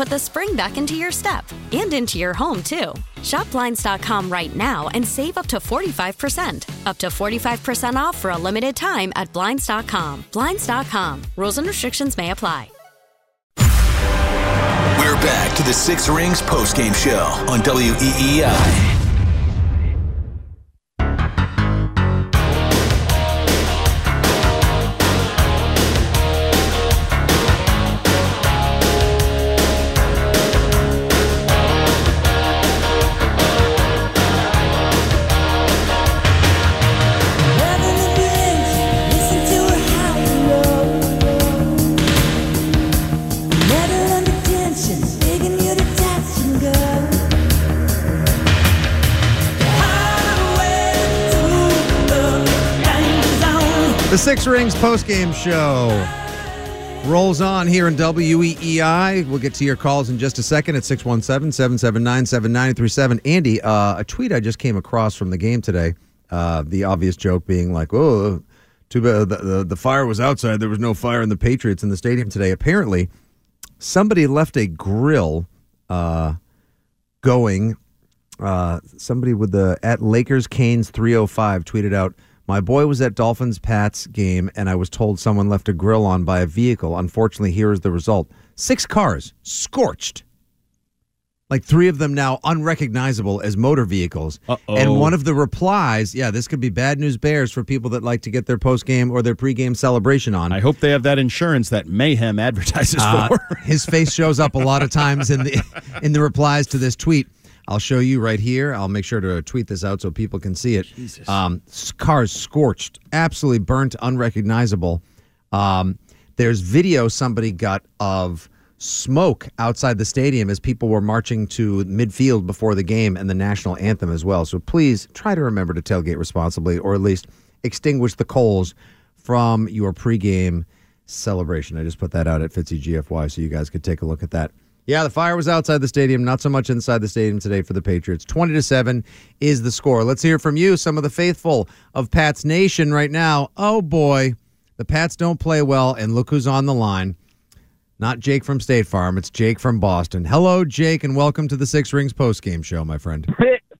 put the spring back into your step and into your home, too. Shop Blinds.com right now and save up to 45%. Up to 45% off for a limited time at Blinds.com. Blinds.com. Rules and restrictions may apply. We're back to the Six Rings postgame show on WEEI. Six Rings postgame show rolls on here in WEEI. We'll get to your calls in just a second at 617 779 7937. Andy, uh, a tweet I just came across from the game today. Uh, the obvious joke being like, oh, too bad the, the, the fire was outside. There was no fire in the Patriots in the stadium today. Apparently, somebody left a grill uh, going. Uh, somebody with the at Lakers Canes 305 tweeted out, my boy was at Dolphins Pats game and I was told someone left a grill on by a vehicle. Unfortunately, here is the result. Six cars scorched. Like three of them now unrecognizable as motor vehicles. Uh-oh. And one of the replies, yeah, this could be bad news bears for people that like to get their post game or their pregame celebration on. I hope they have that insurance that Mayhem advertises Uh, for. his face shows up a lot of times in the in the replies to this tweet. I'll show you right here. I'll make sure to tweet this out so people can see it. Um, cars scorched, absolutely burnt, unrecognizable. Um, there's video somebody got of smoke outside the stadium as people were marching to midfield before the game and the national anthem as well. So please try to remember to tailgate responsibly, or at least extinguish the coals from your pregame celebration. I just put that out at Fitzy GFY so you guys could take a look at that. Yeah, the fire was outside the stadium, not so much inside the stadium today for the Patriots. 20 to 7 is the score. Let's hear from you, some of the faithful of Pats Nation right now. Oh boy, the Pats don't play well, and look who's on the line. Not Jake from State Farm, it's Jake from Boston. Hello, Jake, and welcome to the Six Rings post-game show, my friend.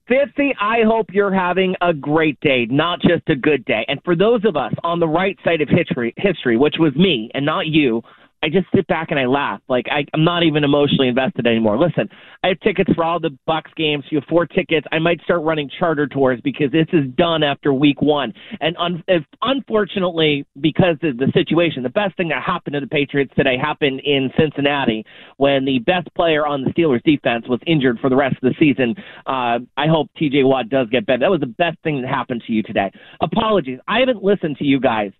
Fitzy, I hope you're having a great day, not just a good day. And for those of us on the right side of history, history, which was me and not you, I just sit back and I laugh. Like I, I'm not even emotionally invested anymore. Listen, I have tickets for all the Bucs games. You have four tickets. I might start running charter tours because this is done after week one. And un- if, unfortunately, because of the situation, the best thing that happened to the Patriots today happened in Cincinnati when the best player on the Steelers defense was injured for the rest of the season. Uh, I hope T.J. Watt does get better. That was the best thing that happened to you today. Apologies, I haven't listened to you guys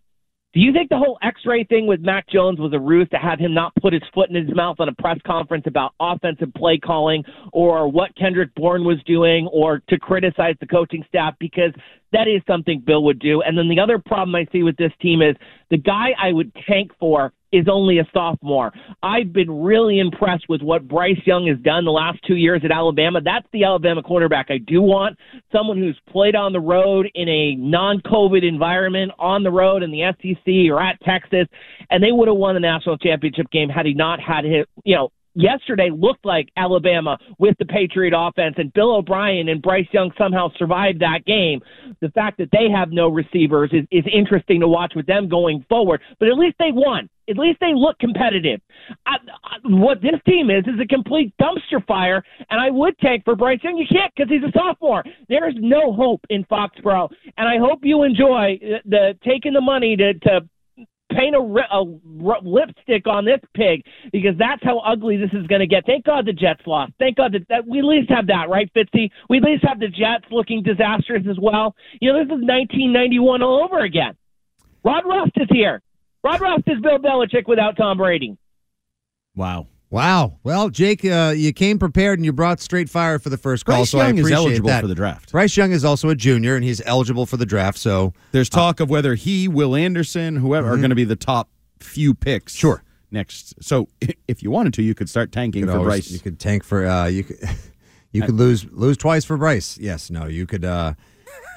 do you think the whole X-ray thing with Mac Jones was a ruse to have him not put his foot in his mouth on a press conference about offensive play calling or what Kendrick Bourne was doing or to criticize the coaching staff? Because that is something Bill would do. And then the other problem I see with this team is the guy I would tank for is only a sophomore. I've been really impressed with what Bryce Young has done the last two years at Alabama. That's the Alabama quarterback I do want. Someone who's played on the road in a non COVID environment, on the road in the SEC or at Texas, and they would have won the national championship game had he not had his, you know, yesterday looked like Alabama with the Patriot offense, and Bill O'Brien and Bryce Young somehow survived that game. The fact that they have no receivers is, is interesting to watch with them going forward, but at least they won. At least they look competitive. I, I, what this team is is a complete dumpster fire, and I would take for Bryce Young. You can't because he's a sophomore. There's no hope in Foxborough, and I hope you enjoy the, the taking the money to to paint a, a, a lipstick on this pig because that's how ugly this is going to get. Thank God the Jets lost. Thank God that, that we at least have that, right, Fitzy? We at least have the Jets looking disastrous as well. You know, this is 1991 all over again. Rod Rust is here. Rod Rust is Bill Belichick without Tom Brady. Wow. Wow. Well, Jake, uh, you came prepared and you brought straight fire for the first call, Bryce so I Young is eligible that. for the draft. Bryce Young is also a junior and he's eligible for the draft. So There's talk of whether he, Will Anderson, whoever are going to be the top few picks. Mm-hmm. Sure. Next, so if you wanted to, you could start tanking could for always- Bryce. you could tank for uh, you could you could lose lose twice for Bryce. Yes. No. You could. Uh,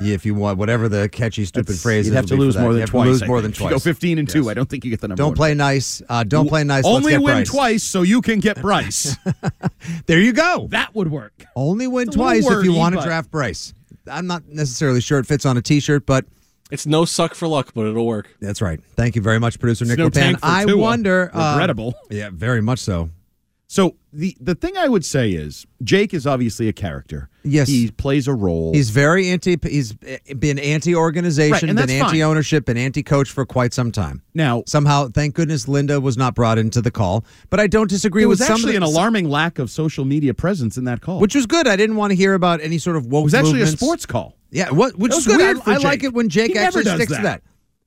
if you want whatever the catchy stupid That's- phrase You'd have to lose more than twice. Lose more than you twice. Go 15 and two. I don't think you get the number. Don't one play nice. Uh, don't play nice. let's Only get win Bryce. twice so you can get Bryce. There you go. that would work. Only win It's a little twice if you want to but- draft Bryce. I'm not necessarily sure it fits on a T-shirt, but It's no suck for luck, but it'll work. that's right. Thank you very much, producer Nick no tank for I Tua. wonder. uh, Regrettable. yeah, very much so. So the the thing I would say is Jake is obviously a character. Yes. he plays a role. He's very anti. He's eh, been anti-organization, Right, and been anti-ownership, and anti-coach for quite some time. now Somehow, thank goodness Linda was not brought into the call. But I don't disagree there with was some actually an alarming lack of social media presence in that call, which was good. I didn't want to hear about any sort of woke. It was actually movements. a sports call. Yeah, what which is was good. I, I like it when Jake He actually sticks that. to that,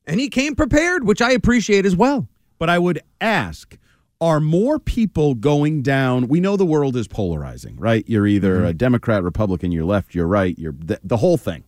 and he came prepared, which I appreciate as well. But I would ask. Are more people going down? We know the world is polarizing, right? You're either Mm-hmm. a Democrat, Republican, you're left, you're right, you're the, the whole thing.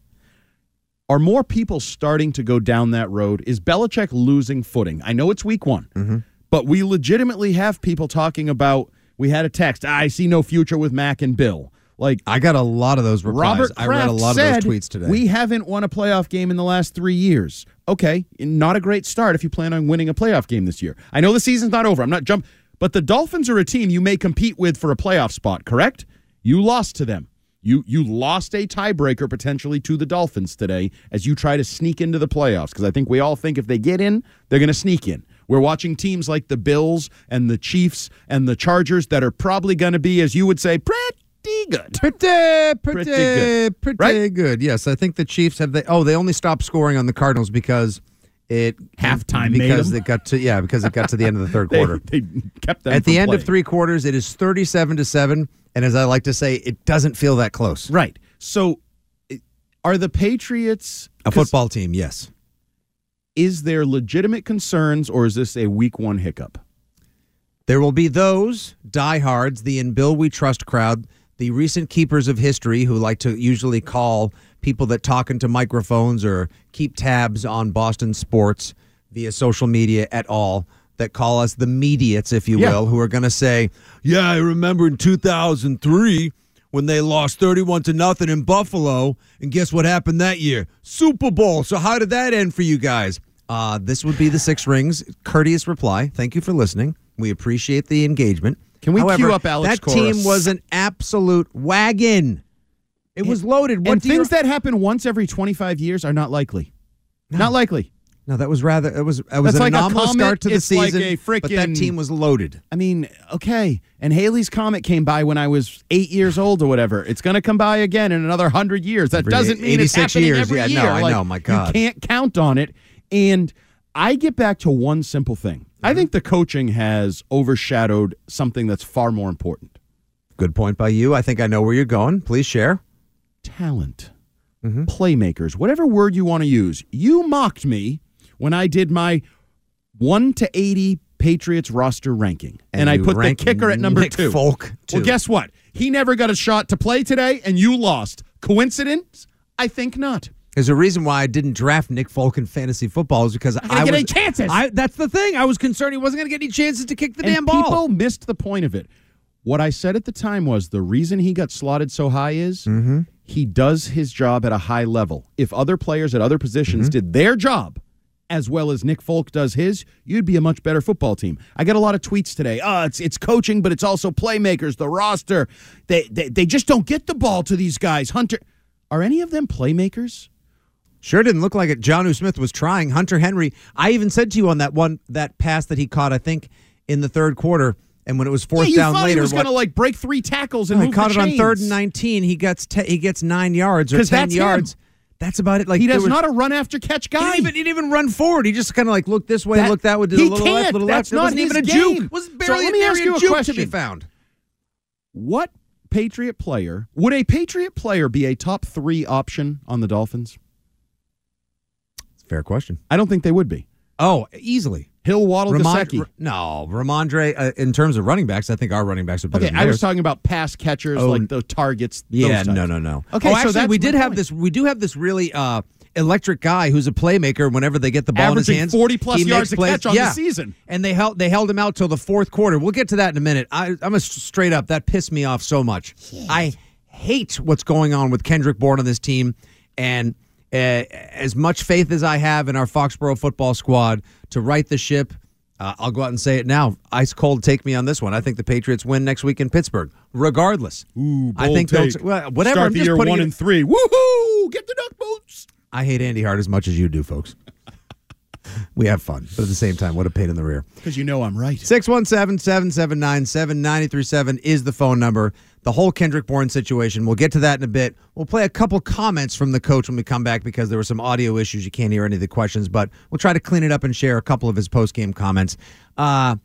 Are more people starting to go down that road? Is Belichick losing footing? I know it's week one, Mm-hmm. but we legitimately have people talking about. We had a text. I see no future with Mac and Bill. Like I got a lot of those replies. Robert I read a lot of those tweets today. We haven't won a playoff game in the last three years. Okay, not a great start if you plan on winning a playoff game this year. I know the season's not over. I'm not jump, but the Dolphins are a team you may compete with for a playoff spot. Correct? You lost to them. You you lost a tiebreaker potentially to the Dolphins today as you try to sneak into the playoffs because I think we all think if they get in, they're going to sneak in. We're watching teams like the Bills and the Chiefs and the Chargers that are probably going to be, as you would say, pretty good. Pretty, pretty, Pretty good. Pretty Right? good. Yes, I think the Chiefs have. They, oh, they only stopped scoring on the Cardinals because it Halftime because it got to yeah because it got to the end of the third quarter. they kept them At the end of three quarters, it is thirty-seven to seven, and as I like to say, it doesn't feel that close. Right. So, are the Patriots a football team, yes. Is there legitimate concerns, or is this a week one hiccup? There will be those diehards, the in Bill We Trust crowd, the recent keepers of history who like to usually call people that talk into microphones or keep tabs on Boston sports via social media at all, that call us the mediates, if you Yeah. will, who are going to say, Yeah, I remember in 2003 when they lost 31 to nothing in Buffalo. And guess what happened that year? Super Bowl. So how did that end for you guys? Uh, this would be the six rings. Courteous reply. Thank you for listening. We appreciate the engagement. Can we However, cue up Alex That team was an absolute wagon. It was loaded. What and things that happen once every 25 years are not likely. Not likely. No, that was rather it was it was That's an like a anomalous comet. start to the like season. a but that team was loaded. I mean, okay. And Halley's Comet came by when I was eight years old or whatever. It's going to come by again in another 100 years. That Every doesn't mean it's 86 happening years. every Yeah, no. I Like, know. My God. You can't count on it. And I get back to one simple thing. I think the coaching has overshadowed something that's far more important Good point by you. I think I know where you're going. Please share. talent, Mm-hmm. playmakers, whatever word you want to use. You mocked me when I did my 1 to 80 Patriots roster ranking. And, I put the kicker at number Nick two. Folk, Well, guess what? He never got a shot to play today, and you lost. Coincidence? I think not. There's a reason why I didn't draft Nick Folk in fantasy football is because I get was any chances. I, that's the thing. I was concerned he wasn't going to get any chances to kick the and damn ball. people missed the point of it. What I said at the time was the reason he got slotted so high is mm-hmm. he does his job at a high level. If other players at other positions mm-hmm. did their job as well as Nick Folk does his, you'd be a much better football team. I get a lot of tweets today. Oh, it's it's coaching, but it's also playmakers, the roster. They they, they just don't get the ball to these guys. Hunter, are any of them playmakers? Sure didn't look like it. Jonnu Smith was trying. Hunter Henry, I even said to you on that one that pass that he caught, I think, in the third quarter, and when it was fourth yeah, down thought later, he was going to like break three tackles and No, he caught it on third and nineteen. He gets te- he gets nine yards or ten that's him. yards. That's about it. Like He does was- not a run after catch He guy. didn't, even, he didn't even run forward. He just kind of like looked this way, That- looked that way, did a little left, can't. little That's left. It not wasn't his even a game. juke. It was So barely let me ask you a juke question. to be found. What Patriot player would a Patriot player be a top three option on the Dolphins? Fair question. I don't think they would be. Oh, easily. Hill, Waddle, Ramon- Gesicki. R- no, Rhamondre. Uh, in terms of running backs, I think our running backs are better. Okay, I was talking about pass catchers, Oh, like the targets. Yeah, no, no, no. Okay, oh, so actually, we did have point. this. We do have this really uh, electric guy who's a playmaker. Whenever they get the ball Averaging in his hands, 40 plus yards a catch on yeah. the season. And they held they held him out till the fourth quarter. We'll get to that in a minute. I, I'm a straight up that pissed me off so much. I hate what's going on with Kendrick Bourne on this team, and as much faith as I have in our Foxborough football squad to right the ship. Uh, I'll go out and say it now. Ice cold, take me on this one. I think the Patriots win next week in Pittsburgh, regardless. Ooh, I think take. well, whatever. Start I'm the just year one it- and three. Woohoo! Get the duck boots. I hate Andy Hart as much as you do, folks. we have fun, but at the same time, what a pain in the rear. Because you know I'm right. 617 779 7937 is the phone number. The whole Kendrick Bourne situation. We'll get to that in a bit. We'll play a couple comments from the coach when we come back because there were some audio issues. You can't hear any of the questions, but we'll try to clean it up and share a couple of his post game comments. Uh,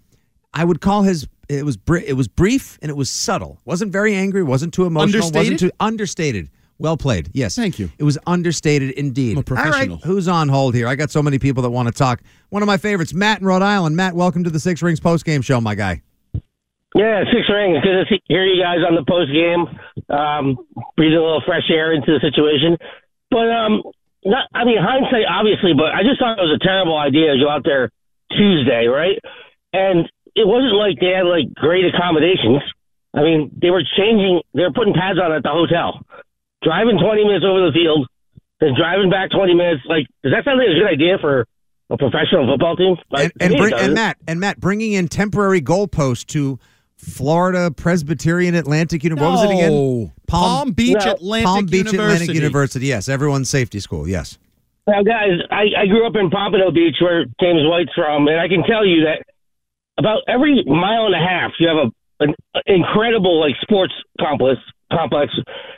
I would call his it was br- it was brief and it was subtle. wasn't very angry. wasn't too emotional. wasn't Understated? too understated. Well played. Yes. Thank you. It was understated indeed. I'm a professional. All right, who's on hold here? I got so many people that want to talk. One of my favorites, Matt in Rhode Island. Matt, welcome to the Six Rings post game show, my guy. Yeah, six rings. Good to see, hear you guys on the post game, um, breathing a little fresh air into the situation. But um, not. I mean, hindsight, obviously, but I just thought it was a terrible idea to go out there Tuesday, right? And it wasn't like they had like great accommodations. I mean, they were changing. They were putting pads on at the hotel, driving twenty minutes over the field, then driving back twenty minutes. Like, does that sound like a good idea for a professional football team? Like, and and, bring, and. Matt and Matt bringing in temporary goalposts to Florida Presbyterian Atlantic University. What was it again? No. Palm Beach Atlantic Palm Beach University. Atlantic University. Yes, everyone's safety school. Yes. Now, guys, I, I grew up in Pompano Beach, where James White's from, and I can tell you that about every mile and a half, you have a an incredible like sports complex. Complex,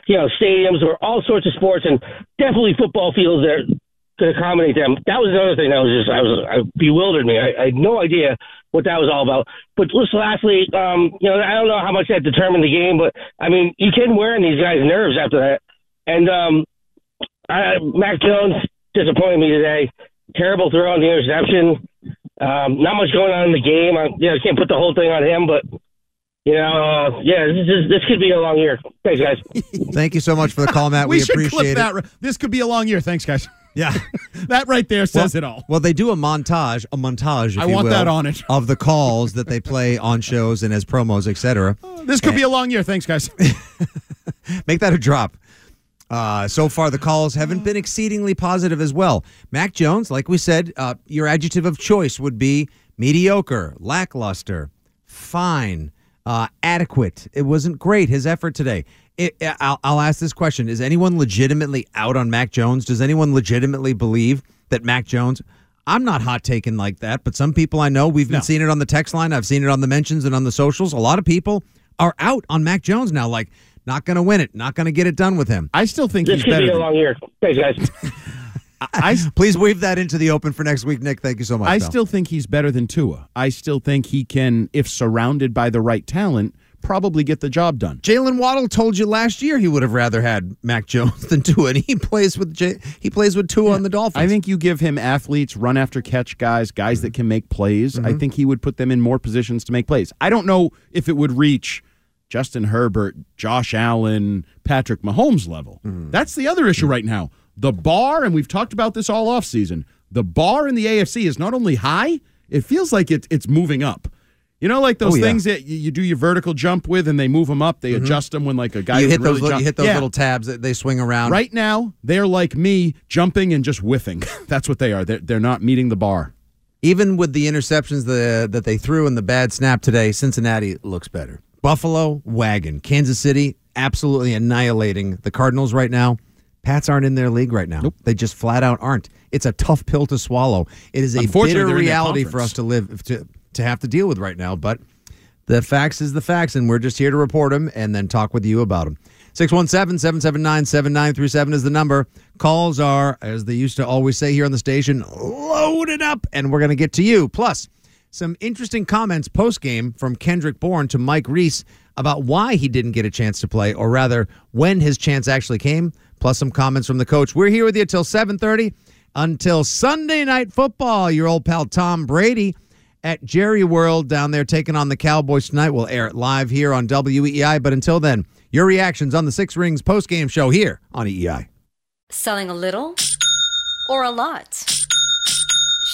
you know, stadiums or all sorts of sports, and definitely football fields that could accommodate them. That was the other thing that was just I was I bewildered me. I, I had no idea what that was all about. But listen, lastly, um, you know, I don't know how much that determined the game, but I mean, you can wear in these guys' nerves after that. And um, I, Mac Jones disappointed me today. Terrible throw on the interception. Um, not much going on in the game. I, you know, I can't put the whole thing on him, but you know, uh, yeah, this, is, this could be a long year. Thanks, guys. Thank you so much for the call, Matt. we, we, should appreciate clip it. that. This could be a long year. Thanks, guys. Yeah. that right there says it all. Well, they do a montage, a montage. If I you want will, that on it. of the calls that they play on shows and as promos, etc. This could be a long year. Thanks, guys. Make that a drop. Uh, so far, the calls haven't been exceedingly positive as well. Mac Jones, like we said, uh, your adjective of choice would be mediocre, lackluster, fine, uh, adequate. It wasn't great, his effort today. It, I'll, I'll ask this question Is anyone legitimately out on Mac Jones? Does anyone legitimately believe that Mac Jones? I'm not hot taking like that, but some people I know, we've been No. seeing it on the text line. I've seen it on the mentions and on the socials. A lot of people are out on Mac Jones now, like, not going to win it, not going to get it done with him. I still think This he's could better. be a Than, long year. Thanks, guys. I, Please weave that into the open for next week, Nick. Thank you so much. I pal. still think he's better than Tua. I still think he can, if surrounded by the right talent, probably get the job done. Jaylen Waddle told you last year he would have rather had Mac Jones than Tua, and he plays with J- he plays with Tua on the Dolphins. I think you give him athletes, run after catch guys, guys that can make plays. I mm-hmm. think he would put them in more positions to make plays. I don't know if it would reach Justin Herbert, Josh Allen, Patrick Mahomes level. Mm-hmm. That's the other issue right now. The bar, and we've talked about this all offseason, the bar in the AFC is not only high, it feels like it, it's moving up. You know, like those Oh, yeah. things that you, you do your vertical jump with, and they move them up. They mm-hmm. adjust them when like a guy you hit those really you hit those Yeah. little tabs that they swing around. Right now, they're like me, jumping and just whiffing. That's what they are. They're, they're not meeting the bar. Even with the interceptions the, that they threw and the bad snap today, Cincinnati looks better. Buffalo, wagon. Kansas City, absolutely annihilating the Cardinals right now. Pats aren't in their league right now. They just flat out aren't. It's a tough pill to swallow. It is a bitter they're in that reality for us to live to to have to deal with right now. But the facts is the facts, and we're just here to report them and then talk with you about them. 617 779 7937 is the number. Calls are, as they used to always say here on the station, loaded up, and we're going to get to you. Plus, some interesting comments post game from Kendrick Bourne to Mike Reiss about why he didn't get a chance to play, or rather, when his chance actually came. Plus, some comments from the coach. We're here with you till 7:30 until Sunday night football. Your old pal Tom Brady at Jerry World down there taking on the Cowboys tonight. We'll air it live here on WEI. But until then, your reactions on the Six Rings post game show here on EEI. Selling a little or a lot?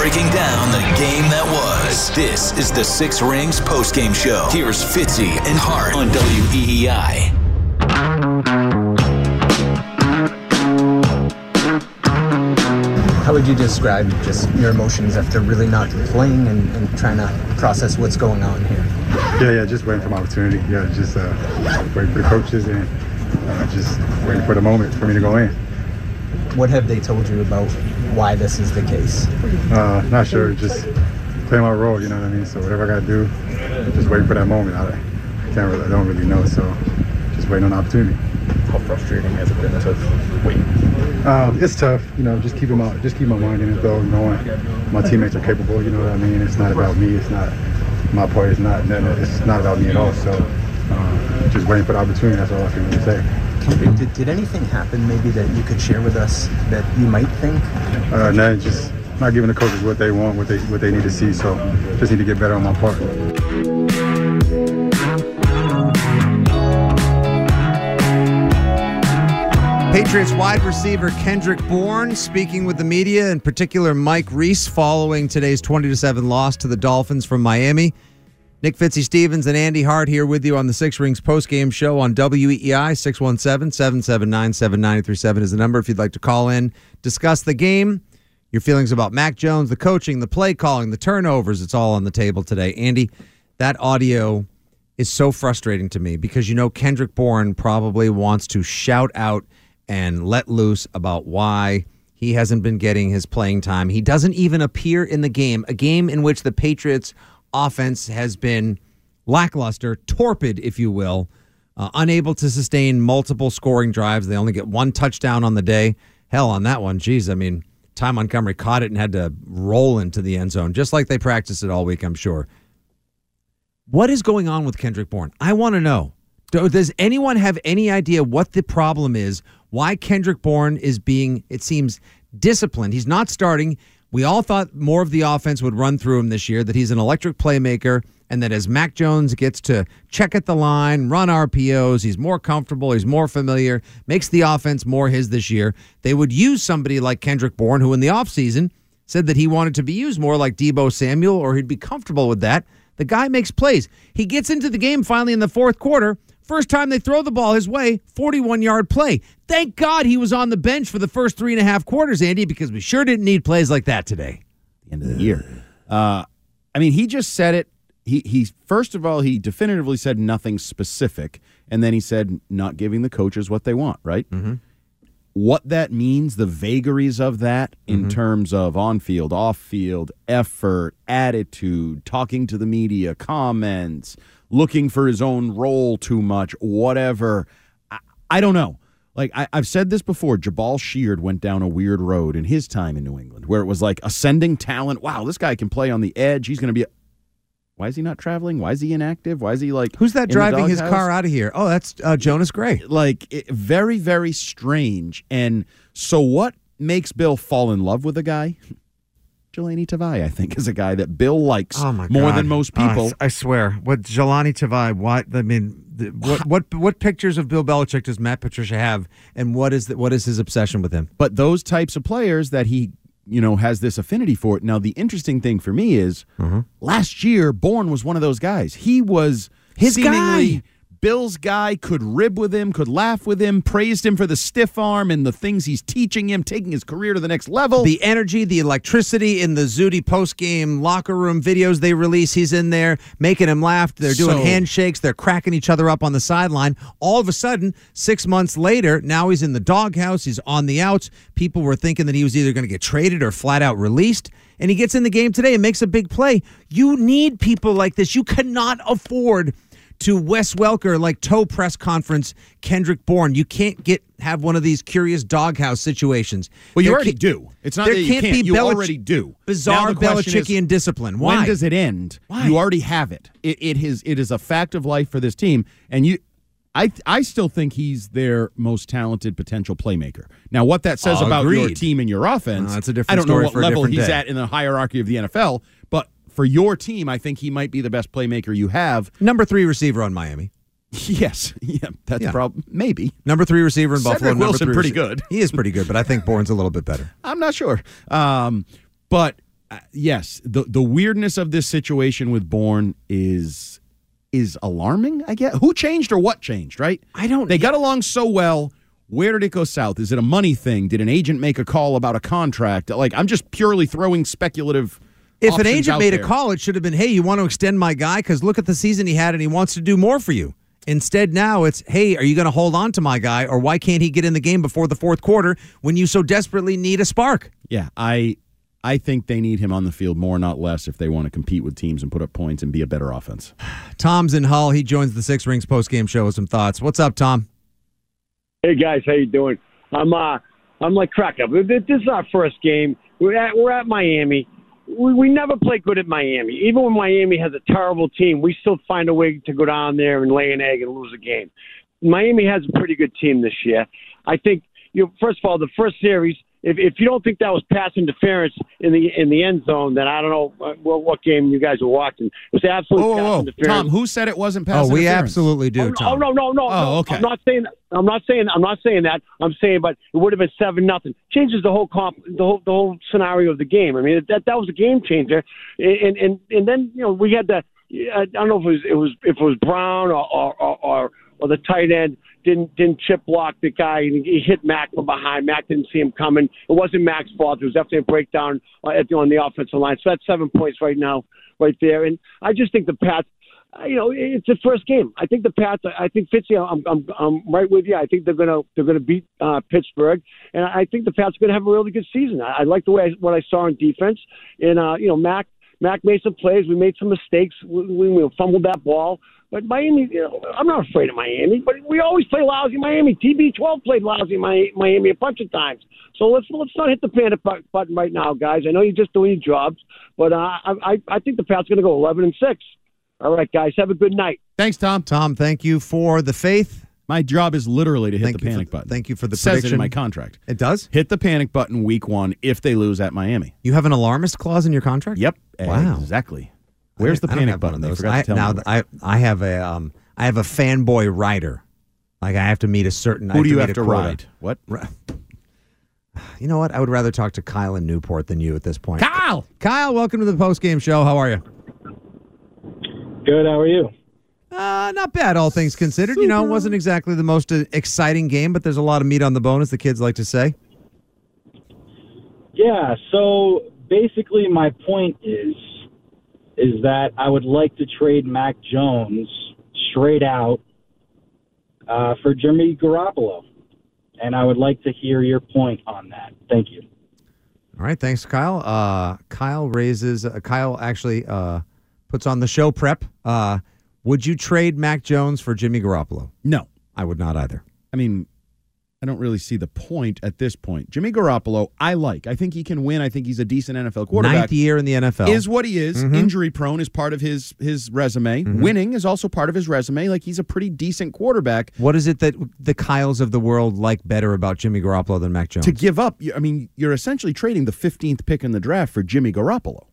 Breaking down the game that was. This is the Six Rings postgame show. Here's Fitzy and Hart on E WEEI. How would you describe just your emotions after really not playing and, and trying to process what's going on here? Yeah, yeah, just waiting for my opportunity. Yeah, just uh, waiting for the coaches and uh, just waiting for the moment for me to go in. What have they told you about why this is the case? Uh, not sure, just play my role. You know what I mean? So whatever I got to do, just waiting for that moment. I, I can't really, I don't really know. So just waiting on the opportunity. How frustrating has it been to wait? Um, it's tough, you know. Just keeping my just keep my mind in it though, knowing my teammates are capable. You know what I mean? It's not about me. It's not my part. It's not. It's not about me at all. So uh, just waiting for the opportunity. That's all I can really say. Did, did anything happen maybe that you could share with us that you might think? Uh, no, just not giving the coaches what they want, what they what they need to see. So just need to get better on my part. Patriots wide receiver Kendrick Bourne speaking with the media, in particular Mike Reiss, following today's 20 7 loss to the Dolphins from Miami. Nick Fitzy Stevens and Andy Hart here with you on the Six Rings postgame show on WEEI 617 779 7937 is the number if you'd like to call in, discuss the game, your feelings about Mac Jones, the coaching, the play calling, the turnovers. It's all on the table today. Andy, that audio is so frustrating to me because you know Kendrick Bourne probably wants to shout out and let loose about why he hasn't been getting his playing time. He doesn't even appear in the game, a game in which the Patriots offense has been lackluster, torpid, if you will, uh, unable to sustain multiple scoring drives. They only get one touchdown on the day. Hell, on that one, geez, I mean, Ty Montgomery caught it and had to roll into the end zone, just like they practiced it all week, I'm sure. What is going on with Kendrick Bourne? I want to know. Does anyone have any idea what the problem is? Why Kendrick Bourne is being, it seems, disciplined? He's not starting. We all thought more of the offense would run through him this year, that he's an electric playmaker, and that as Mac Jones gets to check at the line, run RPOs, he's more comfortable, he's more familiar, makes the offense more his this year. They would use somebody like Kendrick Bourne, who in the offseason said that he wanted to be used more like Deebo Samuel, or he'd be comfortable with that. The guy makes plays. He gets into the game finally in the fourth quarter First time they throw the ball his way, 41 yard play. Thank God he was on the bench for the first three and a half quarters, Andy, because we sure didn't need plays like that today. The end of the year. Uh, I mean, he just said it. He, he first of all, he definitively said nothing specific, and then he said not giving the coaches what they want. Right. Mm-hmm. What that means, the vagaries of that in Mm-hmm. terms of on field, off field, effort, attitude, talking to the media, comments, looking for his own role too much, whatever. I, I don't know. Like I, I've said this before, Jabaal Sheard went down a weird road in his time in New England, where it was like ascending talent. Wow, this guy can play on the edge. He's going to be. A, why is he not traveling? Why is he inactive? Why is he like? Who's that driving his car out of here? Oh, that's uh, Jonas Gray. Like it, very, very strange. And so, what makes Bill fall in love with a guy? Jahlani Tavai, I think, is a guy that Bill likes Oh more God. than most Uh, people. I swear. What Jahlani Tavai? What I mean, the, what what what pictures of Bill Belichick does Matt Patricia have, and what is the, what is his obsession with him? but those types of players that he you know has this affinity for now the interesting thing for me is Mm-hmm. last year Bourne was one of those guys he was His guy. Bill's guy could rib with him, could laugh with him, praised him for the stiff arm and the things he's teaching him, taking his career to the next level. The energy, the electricity in the Zudi post game locker room videos they release, he's in there making him laugh. They're doing So- handshakes, they're cracking each other up on the sideline. All of a sudden, six months later, now he's in the doghouse, he's on the outs. People were thinking that he was either going to get traded or flat out released. And he gets in the game today and makes a big play. You need people like this. You cannot afford to Wes Welker like toe press conference Kendrick Bourne. You can't get have one of these curious doghouse situations. Well, you There already do. It's not there that you can't can't. be You Belich- already do. Bizarre question is, Belichickian discipline. Why? When does it end? Why? You already have it. It it is it is a fact of life for this team, and you. I I still think he's their most talented potential playmaker. Now, what that says about your team and your offense, that's a different I don't story know what level he's day. at in the hierarchy of the NFL, for your team, I think he might be the best playmaker you have. Number three receiver on Miami. Yes, yeah, that's Yeah. probably maybe. Number three receiver in Cedrick Buffalo. number Wilson three pretty good. He is pretty good, but I think Bourne's a little bit better. I'm not sure. Um, but uh, yes, the the weirdness of this situation with Bourne is is alarming. I guess who changed or what changed, right? I don't. They got along so well. Where did it go south? Is it a money thing? Did an agent make a call about a contract? Like I'm just purely throwing speculative. If an agent made there. a call, it should have been, "Hey, you want to extend my guy? Because look at the season he had, and he wants to do more for you." Instead, now it's, "Hey, are you going to hold on to my guy, or why can't he get in the game before the fourth quarter when you so desperately need a spark?" yeah, I I think they need him on the field more, not less, if they want to compete with teams and put up points and be a better offense. Tom's in Hull. He joins the Six Rings post game show with some thoughts. What's up, Tom? Hey guys, how you doing? I'm uh I'm like crack up. This is our first game. We're at we're at Miami. We, we never play good at Miami. Even when Miami has a terrible team, we still find a way to go down there and lay an egg and lose a game. Miami has a pretty good team this year. I think you know, first of all, the first series. If, if you don't think that was pass interference in the in the end zone, then I don't know uh, what, what game you guys were watching. It was absolute Whoa, pass whoa, whoa. interference. Tom, who said it wasn't pass Oh, we absolutely do, Oh, Tom. no, no, no, Oh, no. okay. I'm not saying. I'm not saying. I'm not saying that. I'm saying, but it would have been seven nothing. Changes the whole comp, the whole the whole scenario of the game. I mean, that that was a game changer. And and and then you know we had the. I don't know if it was it was if it was Brown or or or, or, or the tight end didn't didn't chip block the guy and he hit Mac from behind. Mac didn't see him coming. It wasn't Mac's fault. It was definitely a breakdown uh, at the, on the offensive line. So that's seven points right now, right there. And I just think the Pats uh, you know, it's the first game. I think the Pats. I think Fitzy. I'm, I'm, I'm right with you. I think they're gonna, they're gonna beat uh, Pittsburgh, and I think the Pats are gonna have a really good season. I, I like the way I, what I saw in defense, and uh, you know, Mac, Mac made some plays. We made some mistakes. We, we, we fumbled that ball, but Miami. You know, I'm not afraid of Miami, but we always play lousy Miami. TB12 played lousy Miami a bunch of times. So let's let's not hit the panic button right now, guys. I know you're just doing your jobs, but uh, I, I I think the Pats gonna go 11 and six. All right, guys. Have a good night. Thanks, Tom. Tom, thank you for the faith. My job is literally to hit Thank the panic the- button. thank you for the It says it prediction. in my contract. It does? Hit the panic button week one if they lose at Miami. You have an alarmist clause in your contract? Yep. Wow. Exactly. Where's the I panic button? of those. I, to now. I I have a um I have a fanboy rider. Like I have to meet a certain. I Who do you meet have to quota. ride? What? You know what? I would rather talk to Kyle in Newport than you at this point. Kyle. Kyle, welcome to the post game show. How are you? Good. How are you? Uh, not bad, all things considered. You know, it wasn't exactly the most uh, exciting game, but there's a lot of meat on the bone, as the kids like to say. Yeah. So basically, my point is is that I would like to trade Mac Jones straight out uh, for Jimmy Garoppolo, and I would like to hear your point on that. Thank you. All right, thanks, Kyle. Uh, Kyle raises. Uh, Kyle actually uh, puts on the show prep. Uh, would you trade Mac Jones for Jimmy Garoppolo? No. I would not either. I mean, I don't really see the point at this point. Jimmy Garoppolo, I like. I think he can win. I think he's a decent NFL quarterback. Ninth year in the NFL is what he is. Mhm. Injury prone is part of his his resume. Mhm. Winning is also part of his resume. Like he's a pretty decent quarterback. What is it that the Kyles of the world like better about Jimmy Garoppolo than Mac Jones? To give up, I mean, you're essentially trading the 15th pick in the draft for Jimmy Garoppolo.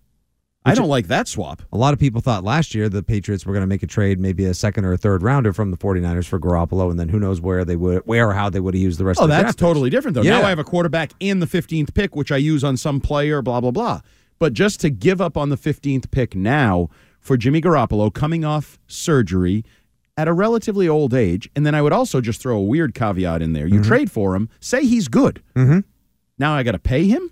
I don't like that swap. A lot of people thought last year the Patriots were going to make a trade, maybe a second or a third rounder from the 49ers for Garoppolo, and then who knows where they would, where or how they would have used the rest Oh, of the. Oh, that's draft. totally different though. Yeah. Now I have a quarterback in the 15th pick, which I use on some player, blah blah blah. But just to give up on the 15th pick now for Jimmy Garoppolo coming off surgery at a relatively old age, and then I would also just throw a weird caveat in there. You Mm-hmm. trade for him, say he's good. Mm-hmm. Now I got to pay him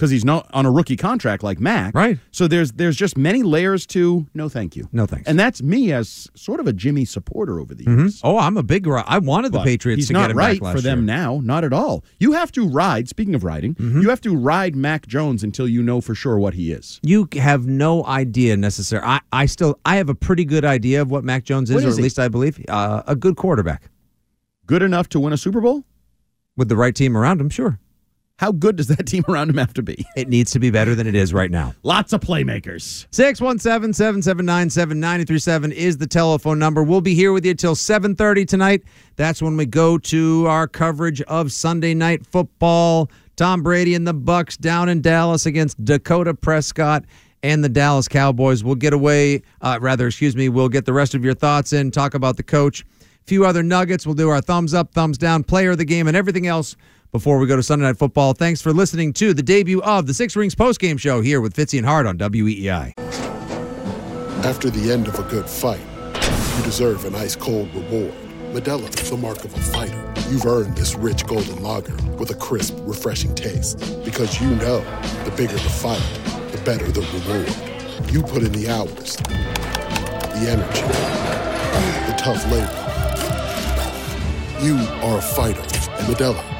because he's not on a rookie contract like Mac. Right. So there's there's just many layers to no thank you. No thanks. And that's me as sort of a Jimmy supporter over the Mhm. Oh, I'm a big. I wanted the But Patriots He's to not get him right back last for them year. now. Not at all. You have to ride. Speaking of riding, Mm-hmm. you have to ride Mac Jones until you know for sure what he is. You have no idea necessarily. I, I still I have a pretty good idea of what Mac Jones is, What or at he? least I believe uh, a good quarterback Good enough to win a Super Bowl. with the right team around him. Sure, How good does that team around him have to be? it needs to be better than it is right now. Lots of playmakers. 617 779 7937 is the telephone number. We'll be here with you till 7:30 tonight. That's when we go to our coverage of Sunday night football. Tom Brady and the Bucs down in Dallas against Dakota Prescott and the Dallas Cowboys. We'll get away uh, rather, excuse me, we'll get the rest of your thoughts in, talk about the coach, a few other nuggets. We'll do our thumbs up, thumbs down, player of the game and everything else before we go to Sunday Night Football. Thanks for listening to the debut of the Six Rings postgame show here with Fitzy and Hart on WEEI. After the end of a good fight, you deserve an ice cold reward. Modelo is the mark of a fighter. You've earned this rich golden lager with a crisp, refreshing taste. Because you know the bigger the fight, the better the reward. You put in the hours, the energy, the tough labor. You are a fighter, and Modelo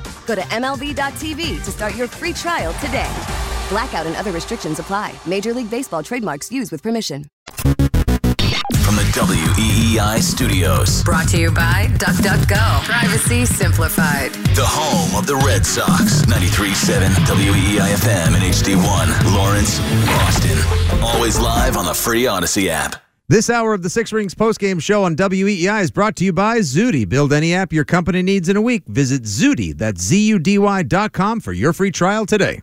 Go to MLB.tv to start your free trial today. Blackout and other restrictions apply. Major League Baseball trademarks used with permission. From the WEEI studios, Brought to you by DuckDuckGo. Privacy simplified. the home of the Red Sox, 93.7 WEEI FM and HD1, Lawrence, Boston. Always live on the free Odyssey app. This hour of the Six Rings postgame show on WEEI is brought to you by Zudy. Build any app your company needs in a week. Visit Zudy, that's Z-U-D-Y dot com for your free trial today.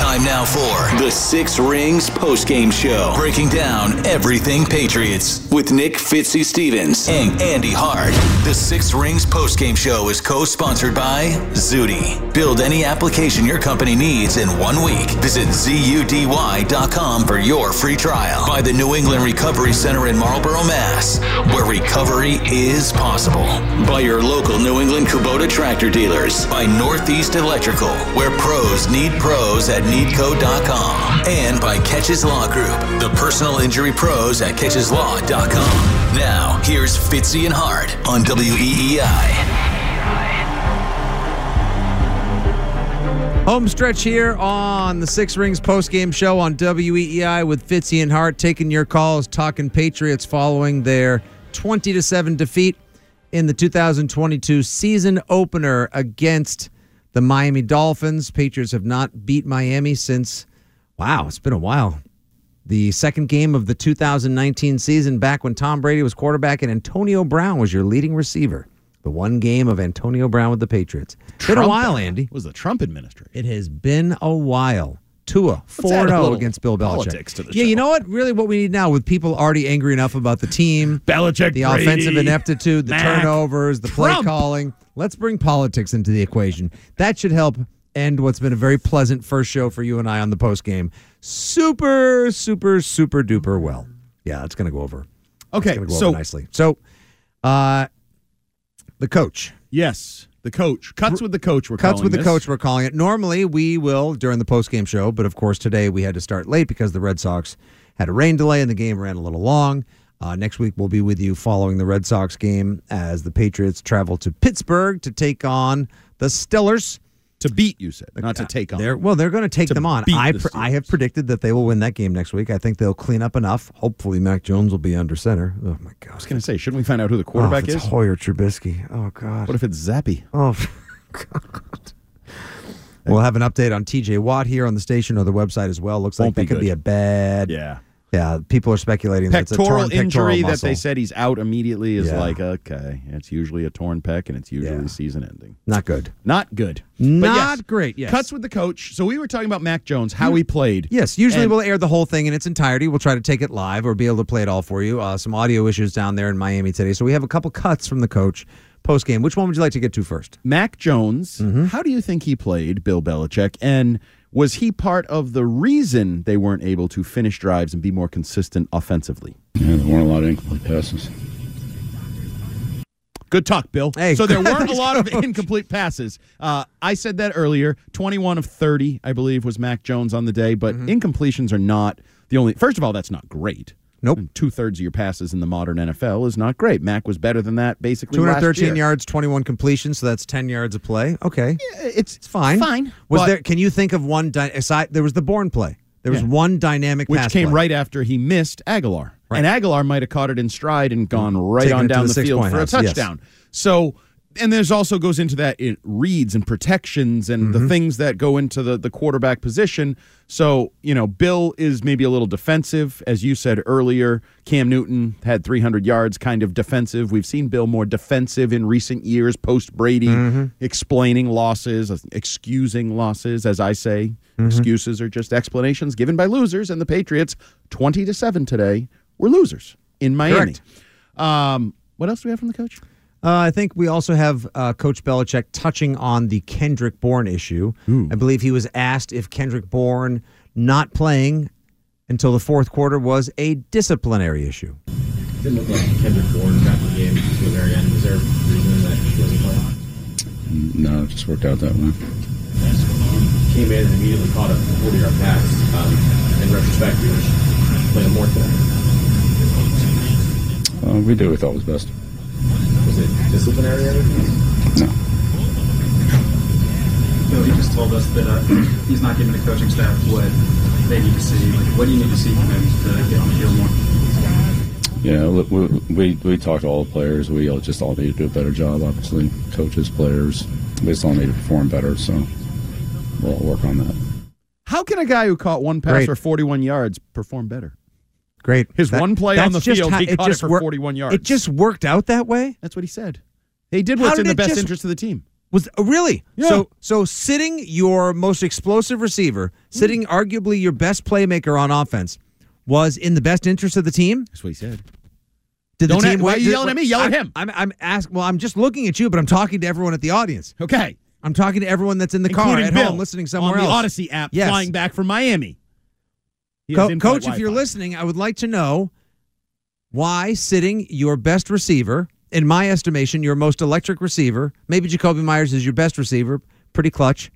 Time now for the Six Rings postgame show, breaking down everything Patriots with Nick Fitzy Stevens and Andy Hart. The Six Rings postgame show is co-sponsored by Zudy. Build any application your company needs in one week. Visit zudy.com for your free trial. By the New England Recovery Center in Marlborough, Mass, where recovery is possible. By your local New England Kubota tractor dealers. By Northeast Electrical, where pros need pros at needco.com. And by Catches Law Group, the personal injury pros at catcheslaw.com. Now, here's Fitzy and Hart on WEEI. Home stretch here on the Six Rings postgame show on WEEI with Fitzy and Hart taking your calls, talking Patriots following their 20 to 7 defeat in the 2022 season opener against the Miami Dolphins. Patriots have not beat Miami since wow, it's been a while. The second game of the 2019 season back when Tom Brady was quarterback and Antonio Brown was your leading receiver. The one game of Antonio Brown with the Patriots. Been a while, Andy. Was the Trump administration? It has been a while. Tua, add 4 a 0 against Bill Belichick. politics to the yeah, you know what? Really, what we need now with people already angry enough about the team, Belichick, the Brady, offensive ineptitude, the Mac, turnovers, the play Trump. calling. Let's bring politics into the equation. That should help end what's been a very pleasant first show for you and I on the post game. Super, super, super duper well. Yeah, it's going to go over. Okay, go so- over nicely. So, uh, the coach. Yes, the coach. Cuts with the coach. We're Cuts with the coach, we're calling it. Normally, we will during the post-game show, but of course, today we had to start late because the Red Sox had a rain delay and the game ran a little long. Uh, next week, we'll be with you following the Red Sox game as the Patriots travel to Pittsburgh to take on the Steelers. To beat, you said, not to take on. They're, well, they're going to take To them on. I, the I have predicted that they will win that game next week. I think they'll clean up enough. Hopefully, Mac Jones will be under center. Oh my God! I was going to say, shouldn't we find out who the quarterback oh, if it's is? Hoyer Trubisky. Oh God! What if it's Zappe? Oh, God. We'll have an update on TJ Watt here on the station or the website as well. Looks like Won't that be could be a bad. Yeah. Yeah. People are speculating that it's a Pectoral torn pectoral injury that they said he's out immediately is Yeah. like okay. It's usually a torn pec and it's usually Yeah. season ending. Not good. Not good. Not yes, great. Yes. Cuts with the coach. So we were talking about Mac Jones, how he played. Yes, usually And- we'll air the whole thing in its entirety. We'll try to take it live or be able to play it all for you. Uh, some audio issues down there in Miami today. So we have a couple cuts from the coach post game. Which one would you like to get to first? Mac Jones, Mm-hmm. how do you think he played, Bill Belichick? And was he part of the reason they weren't able to finish drives and be more consistent offensively? Yeah, there weren't a lot of incomplete passes. Good talk, Bill. Hey, so there weren't a lot of incomplete passes. Uh, I said that earlier. 21 of 30, I believe, was Mac Jones on the day, but Mm-hmm. incompletions are not the only. First of all, that's not great. Nope. Hmm. Two thirds of your passes in the modern NFL is not great. Mac was better than that basically. last 213 year. yards, 21 completions, so that's 10 yards of play. Okay. It's, It's fine. fine, Was there can you think of one dy- aside there was the Bourne play. There was Yeah. one dynamic which came play. right after he missed Agholor. And Agholor might have caught it in stride and hmm. gone right Taken on down the the, field for a house, yes. touchdown. So, and there's also goes into that it reads and protections and Mm-hmm. the things that go into the, the quarterback position. So, you know, Bill is maybe a little defensive. As you said earlier, Cam Newton had 300 yards, kind of defensive. We've seen Bill more defensive in recent years, post Brady, Mm-hmm. explaining losses, excusing losses, as I say. Mm-hmm. Excuses are just explanations given by losers, and the Patriots, 20 to 7 today, were losers in Miami. Um, what else do we have from the coach? Uh, I think we also have uh, Coach Belichick touching on the Kendrick Bourne issue. I believe he was asked if Kendrick Bourne not playing until the fourth quarter was a disciplinary issue. It Didn't look like Kendrick Bourne got the game to the very end. Was there a reason that he wasn't playing? No, it just worked out that way. He Came in and immediately caught a 40 yard pass. Um, in retrospect, you wish he played more today. Uh, we do what we thought was best. Was it disciplinary or anything? No. No, he just told us that uh, he's not giving the coaching staff what they need to see. Like, what do you need to see from him to get on the field more? Yeah, we, we we talked to all the players. We all just all need to do a better job. Obviously, coaches, players, we just all need to perform better. So we'll work on that. How can a guy who caught one pass Great. for 41 yards perform better? Great. His That- one play on the field, how- he caught it just for wor- 41 yards. It just worked out that way. That's what he said. They did How what's did in the best just- interest of the team. Was oh, really Yeah. so? So sitting your most explosive receiver, sitting arguably your best playmaker on offense, was in the best interest of the team. That's what he said. Did the Don't team? a- why are win- you did- yelling at me? Yell at I'm- him. I'm I'm asking. Well, I'm just looking at you, but I'm talking to everyone at the audience. Okay. I'm talking to everyone that's in the car Including at Bill home listening somewhere on the. Audacy app, Yes. flying back from Miami. He Co- has in-flight Coach, if you're listening, I would like to know why sitting your best receiver, in my estimation, your most electric receiver, maybe Jakobi Meyers is your best receiver, pretty clutch.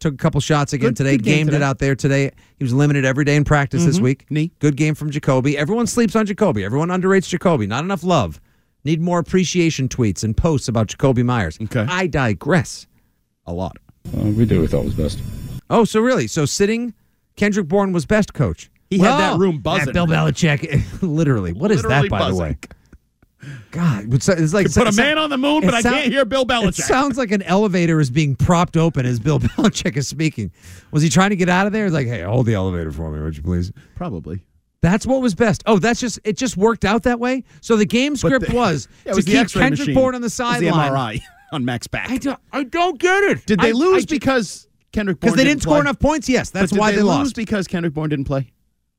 Took a couple shots again. Good- today, good gamed today. it out there today. He was limited every day in practice this Mhm. week. Knee. Good game from Jakobi. Everyone sleeps on Jakobi. Everyone underrates Jakobi. Not enough love. Need more appreciation tweets and posts about Jakobi Meyers. Okay. I digress. a lot. Uh, we did what we thought was best. Oh, so really? So sitting, Kendrick Bourne was best coach. He had that room buzzing. Yeah, Bill Belichick, literally. What is Literally that, by the way? God, it's, like Could put a man on the moon, but I can't hear Bill Belichick. It sounds like an elevator is being propped open as Bill Belichick is speaking. Was he trying to get out of there? It's like, hey, hold the elevator for me, would you please? Probably. That's what was best. Oh, that's just it. Just worked out that way. So the game script the- was Yeah, to was keep Kendrick machine. Bourne on the sideline. The MRI on Mac's back. I don't, I don't get it. Did they I- lose I because Kendrick Bourne because they didn't score play? enough points? Yes, that's why they, they, lose lost. because Kendrick Bourne didn't play.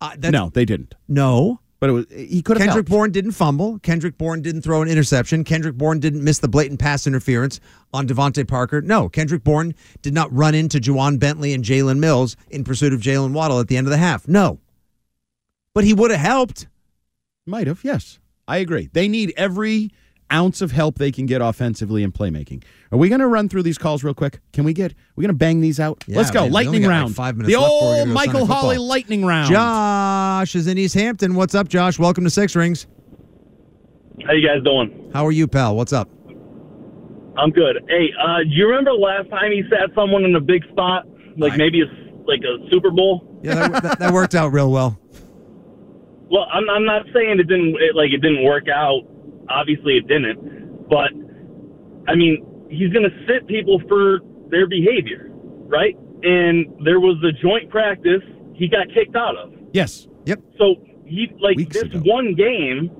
Uh, no, they didn't. No. But it was he could have Kendrick helped. Bourne didn't fumble. Kendrick Bourne didn't throw an interception. Kendrick Bourne didn't miss the blatant pass interference on DeVante Parker. No, Kendrick Bourne did not run into Ja'Whaun Bentley and Jalen Mills in pursuit of Jaylen Waddle at the end of the half. No. But he would have helped. Might have, yes. I agree. They need every ounce of help they can get offensively in playmaking. Are we going to run through these calls real quick? Can we get? We're going to bang these out. Yeah, Let's go. man, lightning got like round. five minutes the left before old go Michael Sunday Holly lightning round. Josh is in East Hampton. What's up, Josh? Welcome to Six Rings. How you guys doing? How are you, pal? What's up? I'm good. Hey, uh, do you remember last time he sat someone in a big spot, like maybe a like a Super Bowl? Yeah, that, that, that worked out real well. Well, I'm I'm not saying it didn't it, like it didn't work out. Obviously, it didn't. But I mean, he's going to sit people for their behavior, right? And there was a joint practice he got kicked out of. Yes. Yep. So he like this one game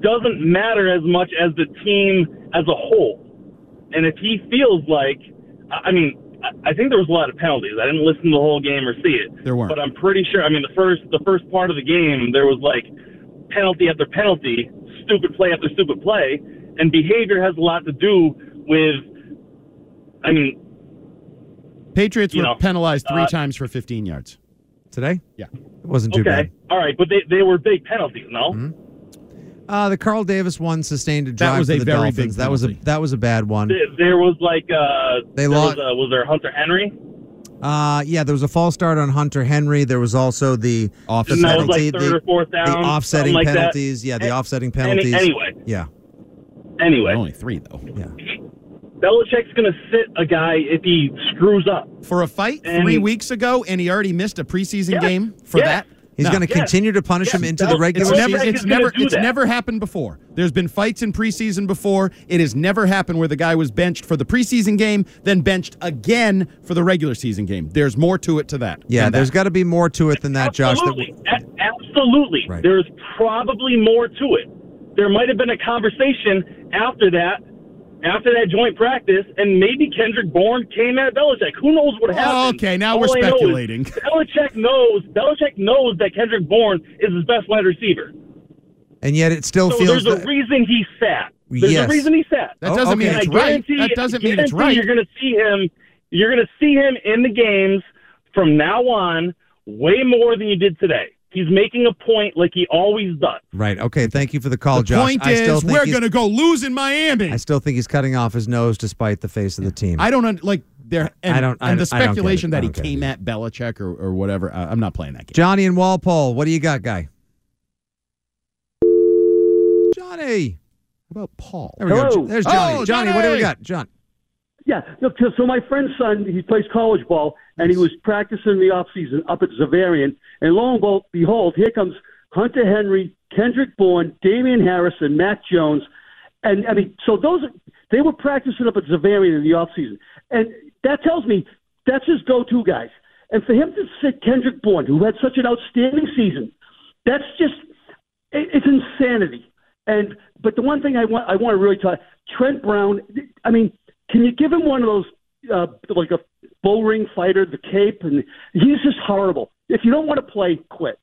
doesn't matter as much as the team as a whole. And if he feels like, I mean, I- think there was a lot of penalties. I didn't listen to the whole game or see it. There weren't. But I'm pretty sure. I mean, the first the first part of the game, there was like penalty after penalty, stupid play after stupid play, and behavior has a lot to do with. I mean, Patriots were know, penalized three uh, times for 15 yards. Today? Yeah. It wasn't too okay, bad. all right, but they they were big penalties, no? Uh, the Carl Davis one sustained a drive that was for a the very Dolphins. big that was a that was a bad one. There, there was like uh, They there lost- Was, uh, was there Hunter Henry? Uh, yeah, there was a false start on Hunter Henry. There was also the And that was like third the, or fourth down, the offsetting something like that. penalties. Yeah, the Any- offsetting any- penalties. anyway. Yeah. Anyway, only three though. Yeah. Belichick's going to sit a guy if he screws up. For a fight And- three weeks ago, and he already missed a preseason Yeah. game for Yeah. that. He's No. going to continue to punish him into the It's regular never, season. it's never, it's never happened before. There's been fights in preseason before. It has never happened where the guy was benched for the preseason game, then benched again for the regular season game. There's more to it to that. yeah, there's got to be more to it than that, Josh. That Absolutely. A- absolutely. Right. There's probably more to it. There might have been a conversation after that, after that joint practice, and maybe Kendrick Bourne came at Belichick. Who knows what happened? Oh, okay, now All we're I know speculating. Belichick knows. Belichick knows that Kendrick Bourne is his best wide receiver. and yet it still so feels there's that- a reason he sat. There's Yes. a reason he sat. That doesn't oh, mean it's right. That doesn't mean it's right. You're going to see him. You're going to see him in the games from now on way more than you did today. He's making a point like he always does. right. Okay. Thank you for the call, The Josh. point I still is, think we're going to go lose in Miami. I still think he's cutting off his nose despite the face of the team. I don't un- like there. And, I don't- I And the don't- I don't speculation that I he don't get came at Belichick or, or whatever. I, I'm not playing that game. Johnny and Walpole, what do you got, guy? Johnny. How about Paul? There we go. There's Johnny. Oh, Johnny, what do we got? John. Yeah, look, so- my friend's son, he plays college ball, and he was practicing the off season up at Xaverian, and lo and behold, here comes Hunter Henry, Kendrick Bourne, Damien Harris, and Matt Jones, and I mean, so those they were practicing up at Xaverian in the off season, and that tells me that's his go-to guys, and for him to sit Kendrick Bourne, who had such an outstanding season, that's just it, it's insanity. And but the one thing I want I want to really talk Trent Brown. I mean, can you give him one of those uh, like a bull ring fighter, the cape, and he's just horrible. If you don't want to play, quit.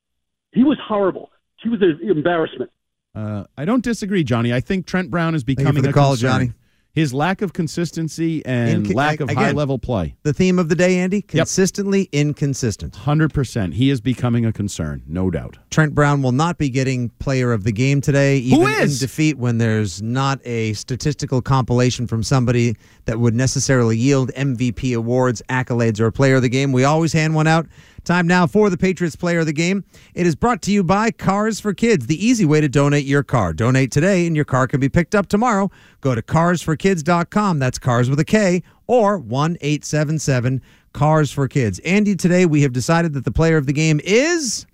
He was horrible. He was an embarrassment. Uh, I don't disagree, Johnny. I think Trent Brown is you for becoming the a call, concern. Johnny. His lack of consistency and lack of again, high level play. The theme of the day, Andy, consistently inconsistent. 100%. He is becoming a concern, no doubt. Trent Brown will not be getting player of the game today, even Who is? in defeat when there's not a statistical compilation from somebody that would necessarily yield MVP awards, accolades, or player of the game. We always hand one out. Time now for the Patriots player of the game. It is brought to you by Cars for Kids, the easy way to donate your car. Donate today and your car can be picked up tomorrow. Go to carsforkids.com. That's cars with a K or 1 877 Cars for Kids. Andy, today we have decided that the player of the game is.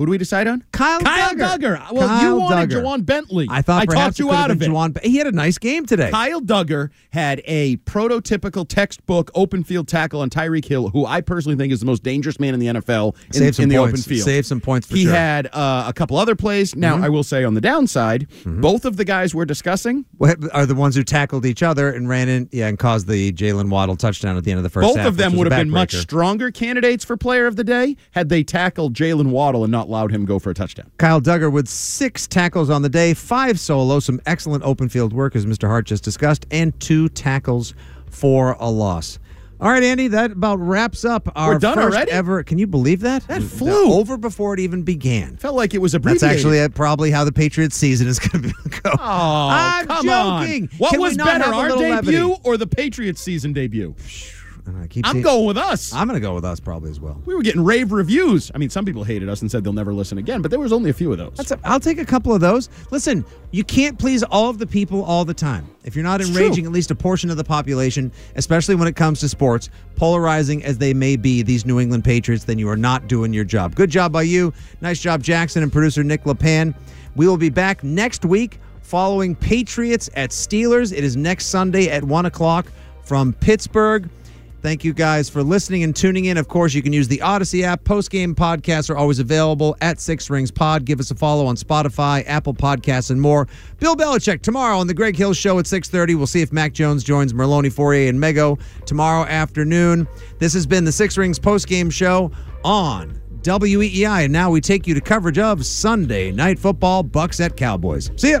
Who do we decide on? Kyle, Kyle Dugger. Dugger. Well, Kyle you wanted Dugger. Ja'Whaun Bentley. I thought I talked you it could have out of it. He had a nice game today. Kyle Dugger had a prototypical textbook open field tackle on Tyreek Hill, who I personally think is the most dangerous man in the NFL in, in the open field. Save some points for he sure. had uh, a couple other plays. Now, Mhm. I will say on the downside, Mm-hmm. both of the guys we're discussing, are the ones who tackled each other and ran in, yeah, and caused the Jaylen Waddle touchdown at the end of the first both half, of them would have been much stronger candidates for player of the day had they tackled Jaylen Waddle and not allowed him go for a touchdown. Kyle Dugger with six tackles on the day, five solo, some excellent open field work, as Mr. Hart just discussed, and two tackles for a loss. All right, Andy, that about wraps up our We're done first already? ever. Can you believe that? That flew. over before it even began. Felt like it was a. That's actually uh, probably how the Patriots season is going to go. Oh, I'm come joking. on. What Can was better, our debut levity? or the Patriots season debut? I keep I'm seeing- going with us. I'm going to go with us probably as well. We were getting rave reviews. I mean, some people hated us and said they'll never listen again, but there was only a few of those. That's a, I'll take a couple of those. Listen, you can't please all of the people all the time. If you're not It's enraging true. at least a portion of the population, especially when it comes to sports, polarizing as they may be, these New England Patriots, then you are not doing your job. Good job by you. Nice job, Jackson and producer Nick LePan. We will be back next week following Patriots at Steelers. It is next Sunday at 1 o'clock from Pittsburgh. Thank you guys for listening and tuning in. Of course, you can use the Audacy app. Post game podcasts are always available at Six Rings Pod. Give us a follow on Spotify, Apple Podcasts, and more. Bill Belichick tomorrow on the Greg Hill Show at 6:30. We'll see if Mac Jones joins Merloni Fauria and Mego tomorrow afternoon. This has been the Six Rings post game show on WEEI, and now we take you to coverage of Sunday Night Football, Bucs at Cowboys. See ya.